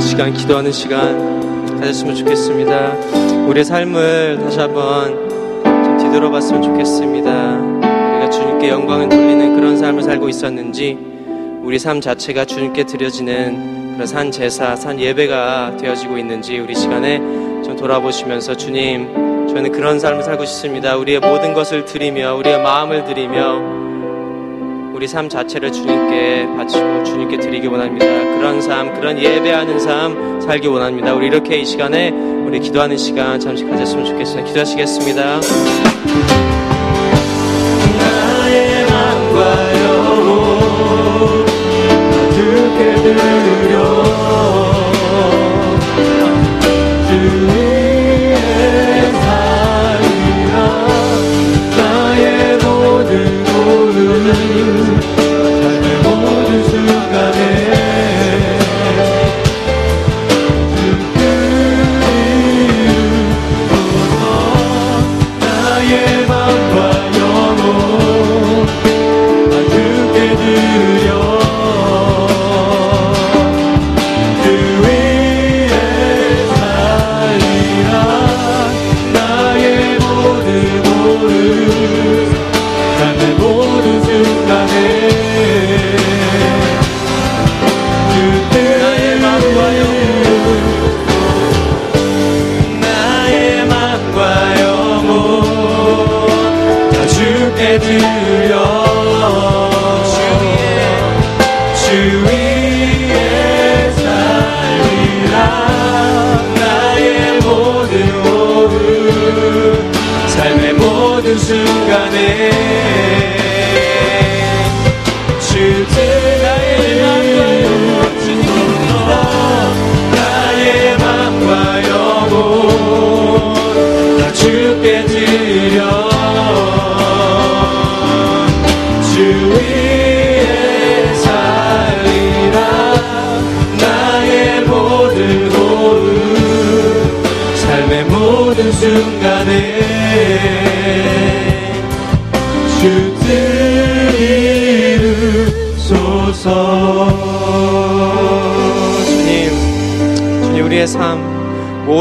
시간 기도하는 시간 가졌으면 좋겠습니다. 우리의 삶을 다시 한번 좀 뒤돌아봤으면 좋겠습니다. 우리가 주님께 영광을 돌리는 그런 삶을 살고 있었는지 우리 삶 자체가 주님께 드려지는 그런 산 제사, 산 예배가 되어지고 있는지 우리 시간에 좀 돌아보시면서 주님 저는 그런 삶을 살고 싶습니다. 우리의 모든 것을 드리며 우리의 마음을 드리며 우리 삶 자체를 주님께 바치고 주님께 드리기 원합니다. 그런 삶, 그런 예배하는 삶 살기 원합니다. 우리 이렇게 이 시간에 우리 기도하는 시간 잠시 가졌으면 좋겠습니다. 기도하시겠습니다. 나의 마음과 영혼 가득게 드려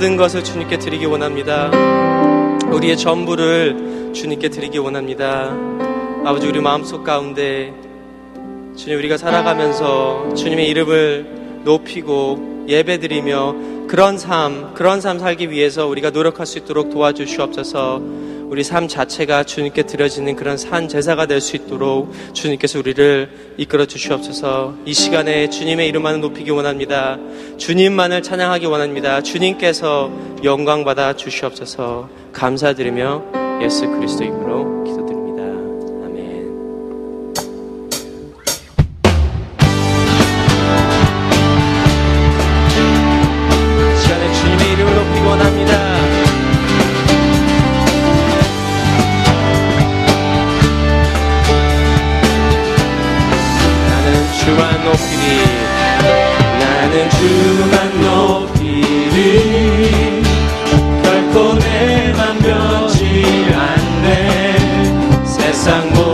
모든 것을 주님께 드리기 원합니다. 우리의 전부를 주님께 드리기 원합니다. 아버지 우리 마음속 가운데 주님 우리가 살아가면서 주님의 이름을 높이고 예배드리며 그런 삶, 그런 삶 살기 위해서 우리가 노력할 수 있도록 도와주시옵소서. 우리 삶 자체가 주님께 드려지는 그런 산 제사가 될 수 있도록 주님께서 우리를 이끌어 주시옵소서. 이 시간에 주님의 이름만을 높이기 원합니다. 주님만을 찬양하기 원합니다. 주님께서 영광 받아 주시옵소서. 감사드리며 예수 그리스도 이름으로 오직 만왕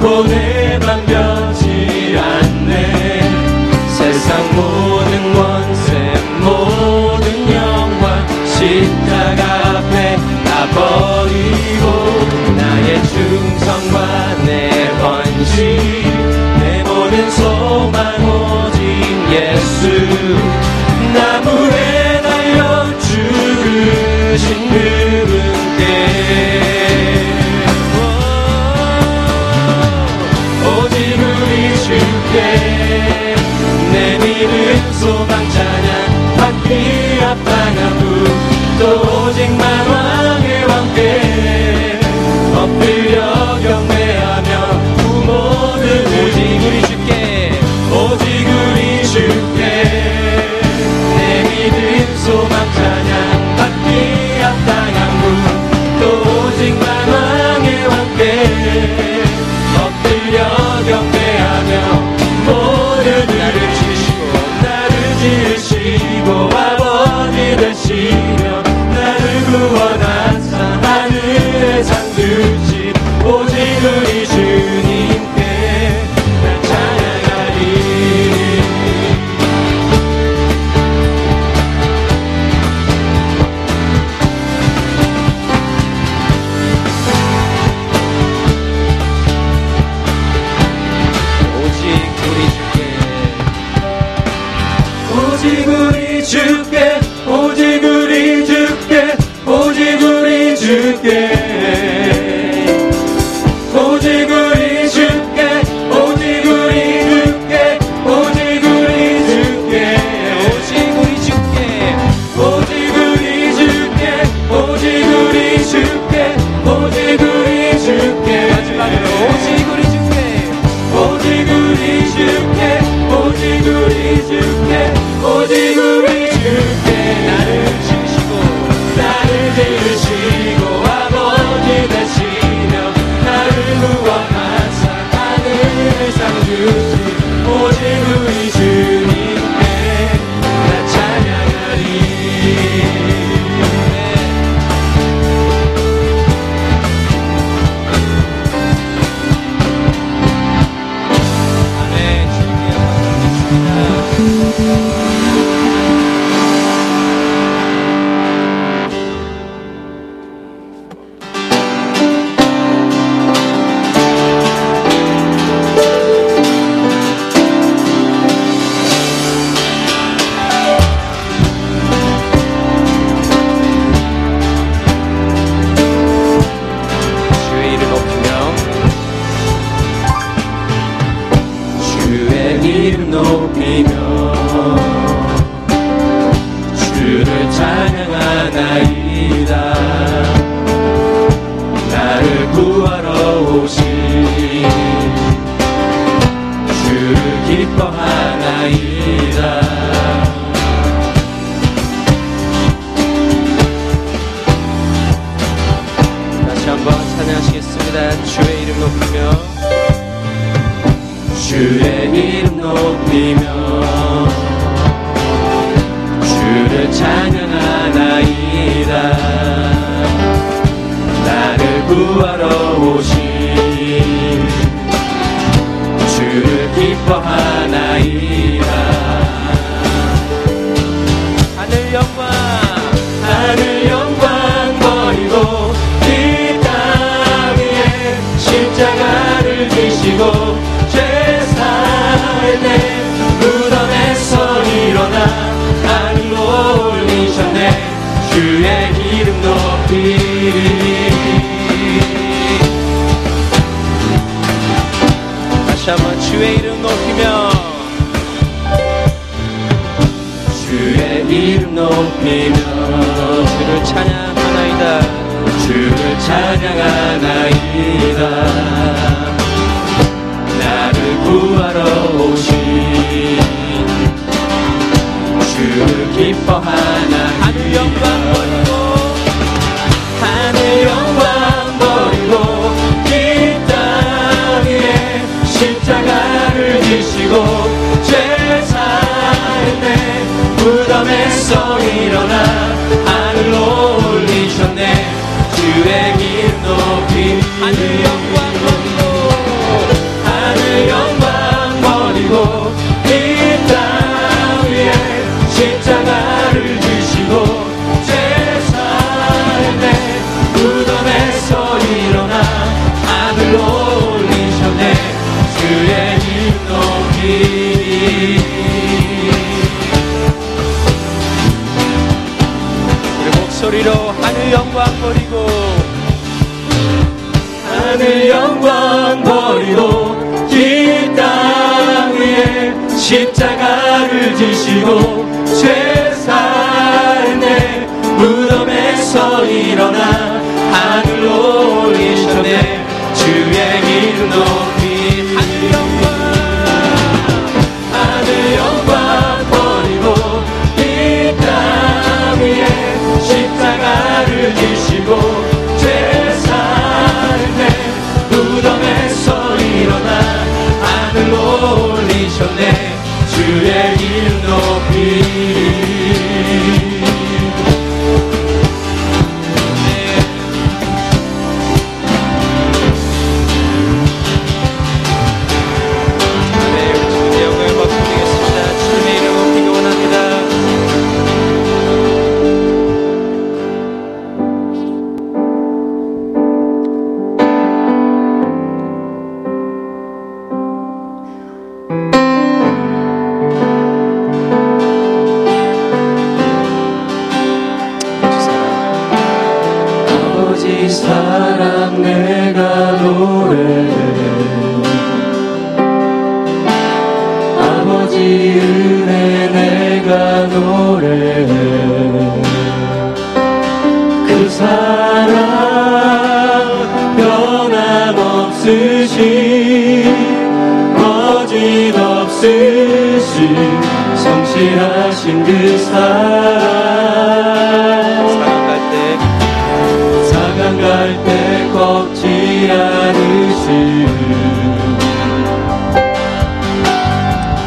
poder. 주께 버리고 하늘 영광 버리고 이땅 위에 십자가를 지시고 죄 가듯이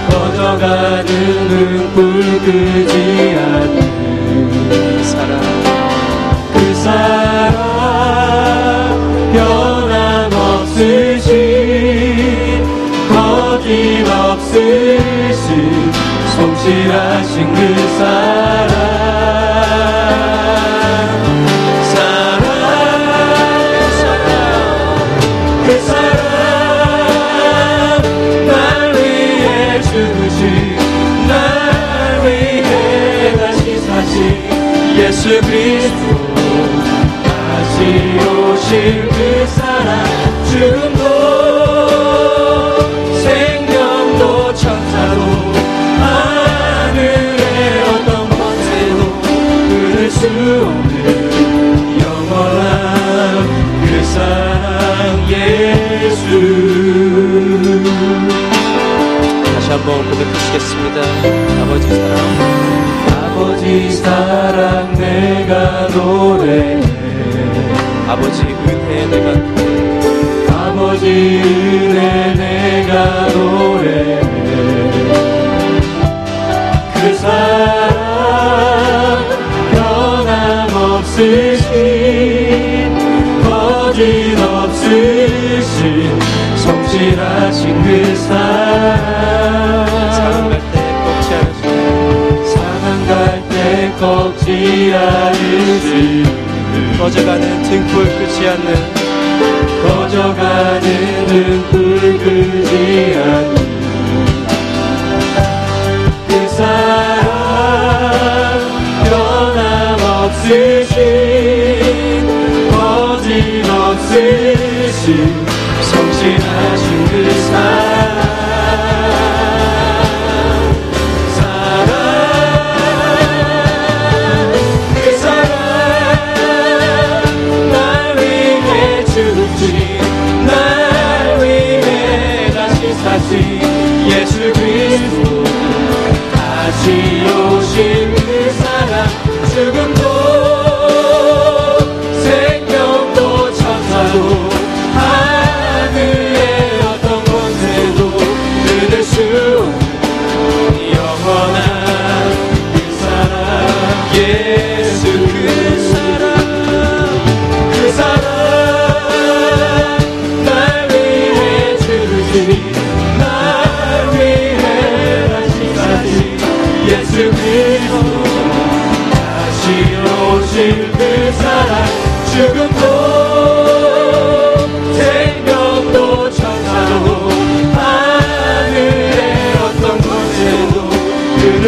꺼져가는 눈불 끄지 않는 사랑. 그 사랑 변함없으신 거짓없으신 성실하신 그 사랑. 예수 그리스도. 다시 오실 그 사람 죽음 거져가는 등불 끄지 않는 거져가는 등불 끄지 않는 No.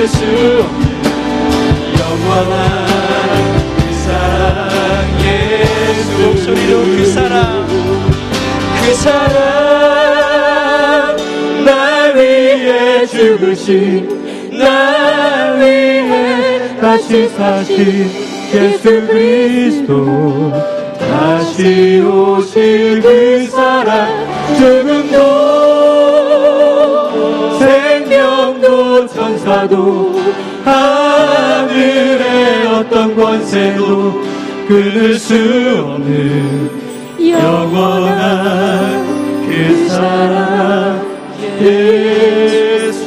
예수 영원한 그 사랑 예수. 목소리로 그 사랑. 그 사랑 나 위해 죽으신 나 위해 다시 사신 예수 그리스도. 다시 오실 그 사랑 조금 더 사도 하늘의 어떤 권세도 끊을 수 없는 영원한 그 사랑 예수.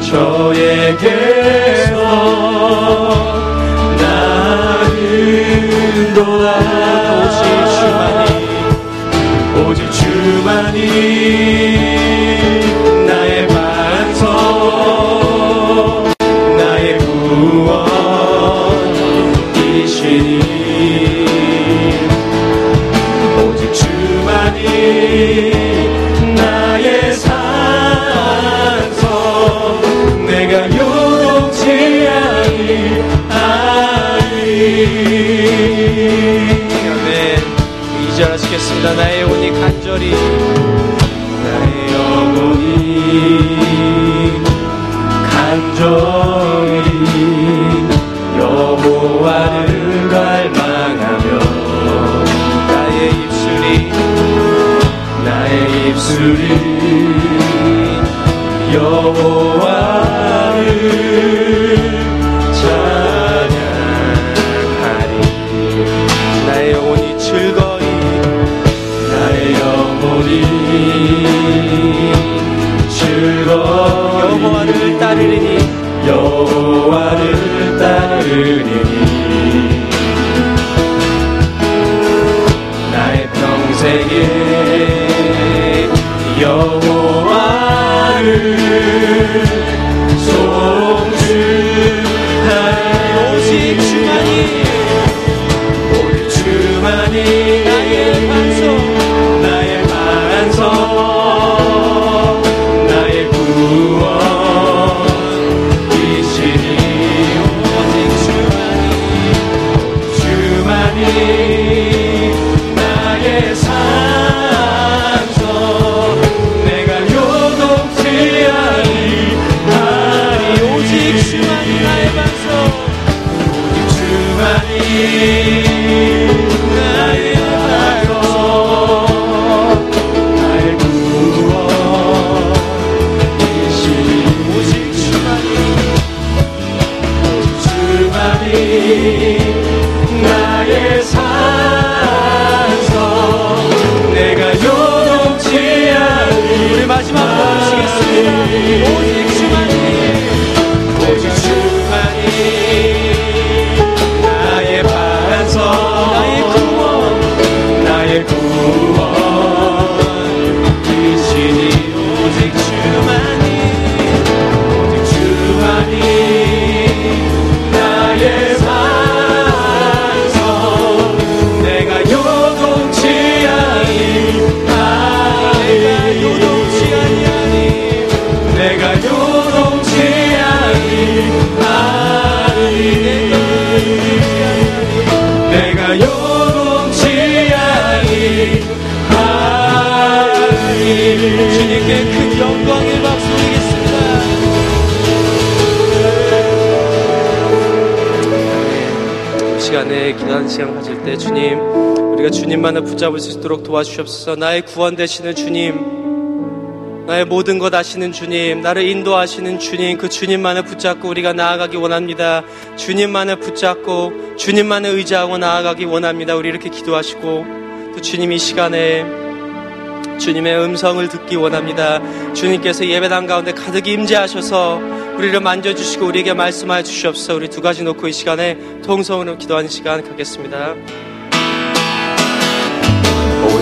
저에게 고백했습니다. 나의 영혼이 간절히 나의 삶 시간에 기도하는 시간 가질 때 주님 우리가 주님만을 붙잡을 수 있도록 도와주시옵소서. 나의 구원 되시는 주님 나의 모든 것 아시는 주님 나를 인도하시는 주님 그 주님만을 붙잡고 우리가 나아가기 원합니다. 주님만을 붙잡고 주님만을 의지하고 나아가기 원합니다. 우리 이렇게 기도하시고 또 주님 이 시간에 주님의 음성을 듣기 원합니다. 주님께서 예배당 가운데 가득 임재하셔서 우리를 만져주시고 우리에게 말씀하여 주시옵소서 우리 두 가지 놓고 이 시간에 통성으로 기도하는 시간 갖겠습니다.